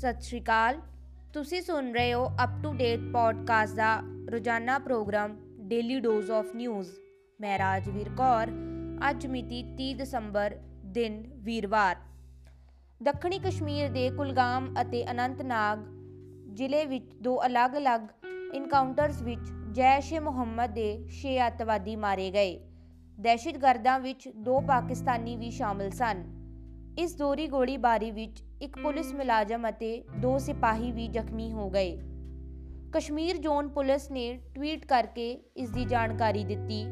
ਸਤਿ ਸ਼੍ਰੀ ਅਕਾਲ। ਤੁਸੀਂ ਸੁਣ ਰਹੇ ਹੋ ਅਪ ਟੂ ਡੇਟ ਪੋਡਕਾਸਟ ਦਾ ਰੋਜ਼ਾਨਾ programme daily dose of news ਮੈਂ ਰਾਜਵੀਰ ਕੌਰ, ਅੱਜ ਮਿਤੀ 30 ਦਸੰਬਰ ਦਿਨ ਵੀਰਵਾਰ। ਦੱਖਣੀ ਕਸ਼ਮੀਰ ਦੇ ਕੁਲਗਾਮ ਅਤੇ ਅਨੰਤਨਾਗ ਜ਼ਿਲ੍ਹੇ ਵਿੱਚ ਦੋ ਅਲੱਗ-ਅਲੱਗ ਇਨਕਾਊਂਟਰਸ ਵਿੱਚ ਜੈਸ਼ ਏ ਮੁਹੰਮਦ ਦੇ 6 ਅੱਤਵਾਦੀ ਮਾਰੇ ਗਏ। ਦਹਿਸ਼ਤਗਰਦਾਂ ਵਿੱਚ ਦੋ ਪਾਕਿਸਤਾਨੀ ਵੀ ਸ਼ਾਮਲ ਸਨ। ਇਸ ਦੋਰੀ ਗੋਲੀਬਾਰੀ ਵਿੱਚ ਇੱਕ ਪੁਲਿਸ ਮੁਲਾਜ਼ਮ ਅਤੇ ਦੋ ਸਿਪਾਹੀ ਵੀ ਜ਼ਖਮੀ ਹੋ ਗਏ। ਕਸ਼ਮੀਰ ਜ਼ੋਨ ਪੁਲਿਸ ਨੇ ਟਵੀਟ ਕਰਕੇ ਇਸ ਦੀ ਜਾਣਕਾਰੀ ਦਿੱਤੀ।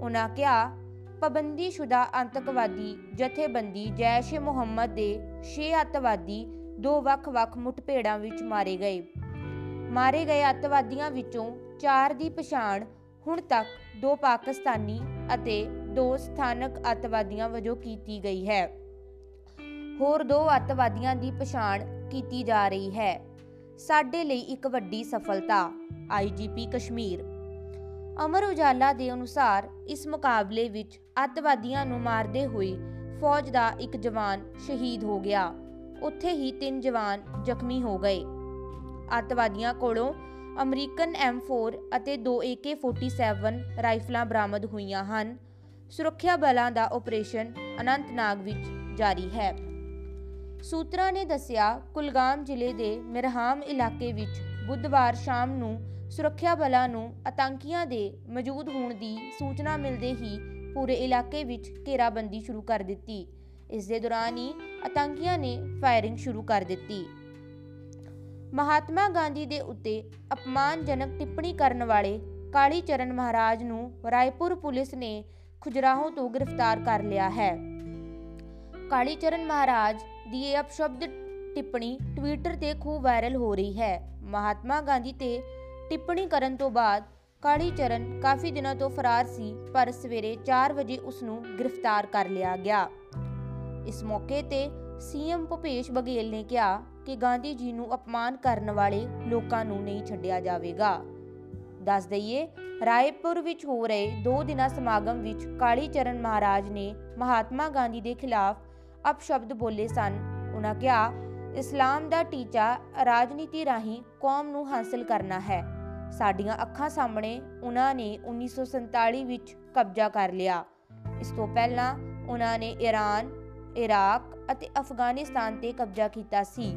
ਉਹਨਾਂ ਕਿਹਾ, ਪਾਬੰਦੀਸ਼ੁਦਾ ਅੰਤਕਵਾਦੀ ਜਥੇਬੰਦੀ ਜੈਸ਼ ਏ ਮੁਹੰਮਦ ਦੇ 6 ਅੱਤਵਾਦੀ ਦੋ ਵੱਖ-ਵੱਖ ਮੁੱਠਭੇੜਾਂ ਵਿੱਚ ਮਾਰੇ ਗਏ। ਮਾਰੇ ਗਏ ਅੱਤਵਾਦੀਆਂ ਵਿੱਚੋਂ 4 ਦੀ ਪਛਾਣ ਹੁਣ ਤੱਕ ਦੋ ਪਾਕਿਸਤਾਨੀ ਅਤੇ ਦੋ ਸਥਾਨਕ ਅੱਤਵਾਦੀਆਂ ਵਜੋਂ ਕੀਤੀ ਗਈ ਹੈ। ਹੋਰ ਦੋ ਅੱਤਵਾਦੀਆਂ ਦੀ ਪਛਾਣ ਕੀਤੀ ਜਾ ਰਹੀ ਹੈ। ਸਾਡੇ ਲਈ ਇੱਕ ਵੱਡੀ ਸਫਲਤਾ ਆਈਜੀਪੀ ਕਸ਼ਮੀਰ। ਅਮਰ ਉਜਾਲਾ ਦੇ ਅਨੁਸਾਰ ਇਸ ਮੁਕਾਬਲੇ ਵਿੱਚ ਅੱਤਵਾਦੀਆਂ ਨੂੰ ਮਾਰਦੇ ਹੋਏ ਫੌਜ ਦਾ ਇੱਕ ਜਵਾਨ ਸ਼ਹੀਦ ਹੋ ਗਿਆ। ਉੱਥੇ ਹੀ ਤਿੰਨ ਜਵਾਨ ਜ਼ਖਮੀ ਹੋ ਗਏ। ਅੱਤਵਾਦੀਆਂ ਕੋਲੋਂ ਅਮਰੀਕਨ M4 ਅਤੇ ਦੋ AK47 ਰਾਈਫਲਾਂ ਬਰਾਮਦ ਹੋਈਆਂ ਹਨ। ਸੁਰੱਖਿਆ ਬਲਾਂ ਦਾ ਆਪਰੇਸ਼ਨ ਅਨੰਤਨਾਗ ਵਿੱਚ ਜਾਰੀ ਹੈ। ਸੂਤਰਾਂ ਨੇ ਦੱਸਿਆ, ਕੁਲਗਾਮ ਜ਼ਿਲ੍ਹੇ ਦੇ ਮਿਰਹਾਮ ਇਲਾਕੇ ਵਿੱਚ ਬੁੱਧਵਾਰ ਸ਼ਾਮ ਨੂੰ ਸੁਰੱਖਿਆ ਬਲਾਂ ਨੂੰ ਆਤੰਕੀਆਂ ਦੇ ਮੌਜੂਦ ਹੋਣ ਦੀ ਸੂਚਨਾ ਮਿਲਦੇ ਹੀ ਪੂਰੇ ਇਲਾਕੇ ਵਿੱਚ ਘੇਰਾਬੰਦੀ ਸ਼ੁਰੂ ਕਰ ਦਿੱਤੀ। ਇਸ ਦੇ ਦੌਰਾਨ ਹੀ ਆਤੰਕੀਆਂ ਨੇ ਫਾਇਰਿੰਗ ਸ਼ੁਰੂ ਕਰ ਦਿੱਤੀ। ਮਹਾਤਮਾ ਗਾਂਧੀ ਦੇ ਉੱਤੇ ਅਪਮਾਨਜਨਕ ਟਿੱਪਣੀ ਕਰਨ ਵਾਲੇ ਕਾਲੀ ਚਰਨ ਮਹਾਰਾਜ ਨੂੰ ਰਾਏਪੁਰ ਪੁਲਿਸ ਨੇ ਖੁਜਰਾਹੋਂ ਤੋਂ ਗ੍ਰਿਫਤਾਰ ਕਰ ਲਿਆ ਹੈ। ਕਾਲੀ ਚਰਨ ਮਹਾਰਾਜ ਦੀ ਇਹ ਅਪਸ਼ਬਦ ਟਿੱਪਣੀ ਟਵਿੱਟਰ ਤੇ ਖੂਬ ਵਾਇਰਲ ਹੋ ਰਹੀ ਹੈ। ਮਹਾਤਮਾ ਗਾਂਧੀ ਤੇ ਟਿੱਪਣੀ ਕਰਨ ਤੋਂ ਬਾਅਦ ਕਾਲੀ ਚਰਨ ਕਾਫੀ ਦਿਨਾਂ ਤੋਂ ਫਰਾਰ ਸੀ, ਪਰ ਸਵੇਰੇ 4 ਵਜੇ ਉਸ ਨੂੰ ਗ੍ਰਿਫਤਾਰ ਕਰ ਲਿਆ ਗਿਆ। ਇਸ ਮੌਕੇ ਤੇ ਸੀਐਮ ਭੁਪੇਸ਼ ਬਘੇਲ ਨੇ ਕਿਹਾ ਕਿ ਗਾਂਧੀ ਜੀ ਨੂੰ ਅਪਮਾਨ ਕਰਨ ਵਾਲੇ ਲੋਕਾਂ ਨੂੰ ਨਹੀਂ ਛੱਡਿਆ ਜਾਵੇਗਾ। ਦੱਸ ਦਈਏ, ਰਾਏਪੁਰ ਵਿੱਚ ਹੋ ਰਹੇ ਦੋ ਦਿਨਾਂ ਸਮਾਗਮ ਵਿੱਚ ਕਾਲੀ ਚਰਨ ਮਹਾਰਾਜ ਨੇ ਮਹਾਤਮਾ ਗਾਂਧੀ ਦੇ ਖਿਲਾਫ ਅਪਸ਼ਬਦ ਬੋਲੇ ਸਨ। ਉਹਨਾਂ ਕਿਹਾ, ਇਸਲਾਮ ਦਾ ਟੀਚਾ ਰਾਜਨੀਤੀ ਰਾਹੀਂ ਕੌਮ ਨੂੰ ਹਾਸਲ ਕਰਨਾ ਹੈ। ਸਾਡੀਆਂ ਅੱਖਾਂ ਸਾਹਮਣੇ ਉਹਨਾਂ ਨੇ 1947 ਵਿੱਚ ਕਬਜ਼ਾ ਕਰ ਲਿਆ। ਇਸ ਤੋਂ ਪਹਿਲਾਂ ਉਹਨਾਂ ਨੇ ਈਰਾਨ, ਇਰਾਕ ਅਤੇ ਅਫਗਾਨਿਸਤਾਨ ਤੇ ਕਬਜ਼ਾ ਕੀਤਾ ਸੀ।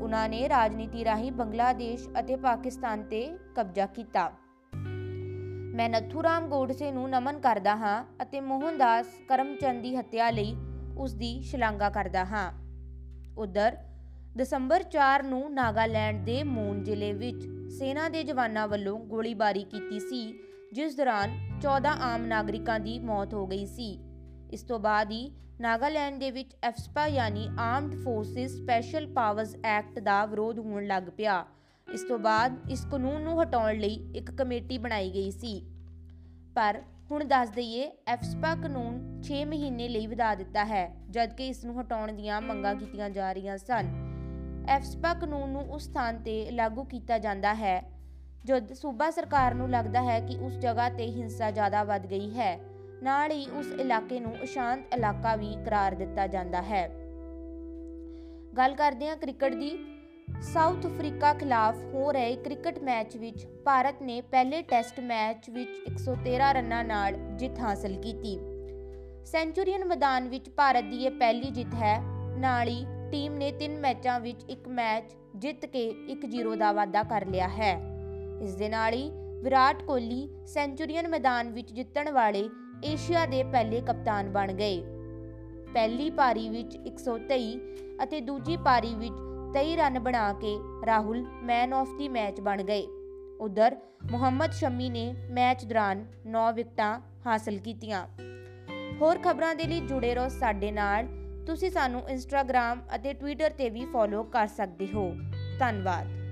ਉਹਨਾਂ ਨੇ ਰਾਜਨੀਤੀ ਰਾਹੀਂ ਬੰਗਲਾਦੇਸ਼ ਅਤੇ ਪਾਕਿਸਤਾਨ ਤੇ ਕਬਜ਼ਾ ਕੀਤਾ। ਮੈਂ ਨਥੂਰਾਮ ਗੋਡਸੇ ਨੂੰ ਨਮਨ ਕਰਦਾ ਹਾਂ ਅਤੇ ਮੋਹਨਦਾਸ ਕਰਮਚੰਦ ਦੀ ਹੱਤਿਆ ਲਈ ਉਸ ਦੀ ਸ਼ਲਾਘਾ ਕਰਦਾ ਹਾਂ। ਉਧਰ ਦਸੰਬਰ 4 ਨੂੰ ਨਾਗਾਲੈਂਡ ਦੇ ਮੂਨ ਜ਼ਿਲ੍ਹੇ ਵਿੱਚ ਸੈਨਾ ਦੇ ਜਵਾਨਾਂ ਵੱਲੋਂ ਗੋਲੀਬਾਰੀ ਕੀਤੀ ਸੀ, ਜਿਸ ਦੌਰਾਨ 14 ਆਮ ਨਾਗਰਿਕਾਂ ਦੀ ਮੌਤ ਹੋ ਗਈ ਸੀ। ਇਸ ਤੋਂ ਬਾਅਦ ਹੀ ਨਾਗਾਲੈਂਡ ਦੇ ਵਿੱਚ ਐਫਸਪਾ ਯਾਨੀ armed forces special powers act ਦਾ ਵਿਰੋਧ ਹੋਣ ਲੱਗ ਪਿਆ। ਇਸ ਤੋਂ ਬਾਅਦ ਇਸ ਕਾਨੂੰਨ ਨੂੰ ਹਟਾਉਣ ਲਈ ਇੱਕ ਕਮੇਟੀ ਬਣਾਈ ਗਈ ਸੀ। ਪਰ ਹੁਣ ਦੱਸ ਦਈਏ, ਐਫਸਪਾ ਕਾਨੂੰਨ 6 ਮਹੀਨੇ ਲਈ ਵਧਾ ਦਿੱਤਾ ਹੈ, ਜਦਕਿ ਇਸ ਨੂੰ ਹਟਾਉਣ ਦੀਆਂ ਮੰਗਾਂ ਕੀਤੀਆਂ ਜਾ ਰਹੀਆਂ ਸਨ। ਐਫਸਪਾ ਕਾਨੂੰਨ ਨੂੰ ਉਸ ਸਥਾਨ ਤੇ ਲਾਗੂ ਕੀਤਾ ਜਾਂਦਾ ਹੈ, ਜਦ ਸੂਬਾ ਸਰਕਾਰ ਨੂੰ ਲੱਗਦਾ ਹੈ ਕਿ ਉਸ ਜਗ੍ਹਾ ਤੇ ਹਿੰਸਾ ਜ਼ਿਆਦਾ ਵੱਧ ਗਈ ਹੈ। ਨਾਲ ਹੀ ਉਸ ਇਲਾਕੇ ਨੂੰ ਅਸ਼ਾਂਤ ਇਲਾਕਾ ਵੀ ਕਰਾਰ ਦਿੱਤਾ ਜਾਂਦਾ ਹੈ। ਗੱਲ ਕਰਦੇ ਹਾਂ ਕ੍ਰਿਕਟ ਦੀ। ਸਾਊਥ ਅਫਰੀਕਾ ਖਿਲਾਫ ਹੋ ਰਹੇ ਕ੍ਰਿਕਟ ਮੈਚ ਵਿੱਚ ਭਾਰਤ ਨੇ ਪਹਿਲੇ ਟੈਸਟ ਮੈਚ ਵਿੱਚ 113 ਰਨਾਂ ਨਾਲ ਜਿੱਤ ਹਾਸਲ ਕੀਤੀ। ਸੈਂਚੁਰੀਅਨ ਮੈਦਾਨ ਵਿੱਚ ਭਾਰਤ ਦੀ ਇਹ ਪਹਿਲੀ ਜਿੱਤ ਹੈ। ਨਾਲ ਹੀ ਟੀਮ ਨੇ ਤਿੰਨ ਮੈਚਾਂ ਵਿੱਚ ਇੱਕ ਮੈਚ ਜਿੱਤ ਕੇ 1-0 ਦਾ ਵਾਅਦਾ ਕਰ ਲਿਆ ਹੈ। ਇਸ ਦੇ ਨਾਲ ਹੀ ਵਿਰਾਟ ਕੋਹਲੀ ਸੈਂਚੁਰੀਅਨ ਮੈਦਾਨ ਵਿੱਚ ਜਿੱਤਣ ਵਾਲੇ ਏਸ਼ੀਆ ਦੇ ਪਹਿਲੇ ਕਪਤਾਨ ਬਣ ਗਏ। ਪਹਿਲੀ ਪਾਰੀ ਵਿੱਚ 123 ਅਤੇ ਦੂਜੀ ਪਾਰੀ ਵਿੱਚ 23 ਰਨ ਬਣਾ ਕੇ Rahul man of the match ਬਣ ਗਏ। ਉਧਰ ਮੁਹੰਮਦ ਸ਼ਮੀ ਨੇ ਮੈਚ ਦੌਰਾਨ 9 ਵਿਕਟਾਂ ਹਾਸਲ ਕੀਤੀਆਂ। ਹੋਰ ਖਬਰਾਂ ਦੇ ਲਈ ਜੁੜੇ ਰਹੋ ਸਾਡੇ ਨਾਲ। ਤੁਸੀਂ ਸਾਨੂੰ ਇੰਸਟਾਗ੍ਰam ਅਤੇ ਟਵਿੱਟਰ ਤੇ ਵੀ ਫੋਲੋ ਕਰ ਸਕਦੇ ਹੋ। ਧੰਨਵਾਦ।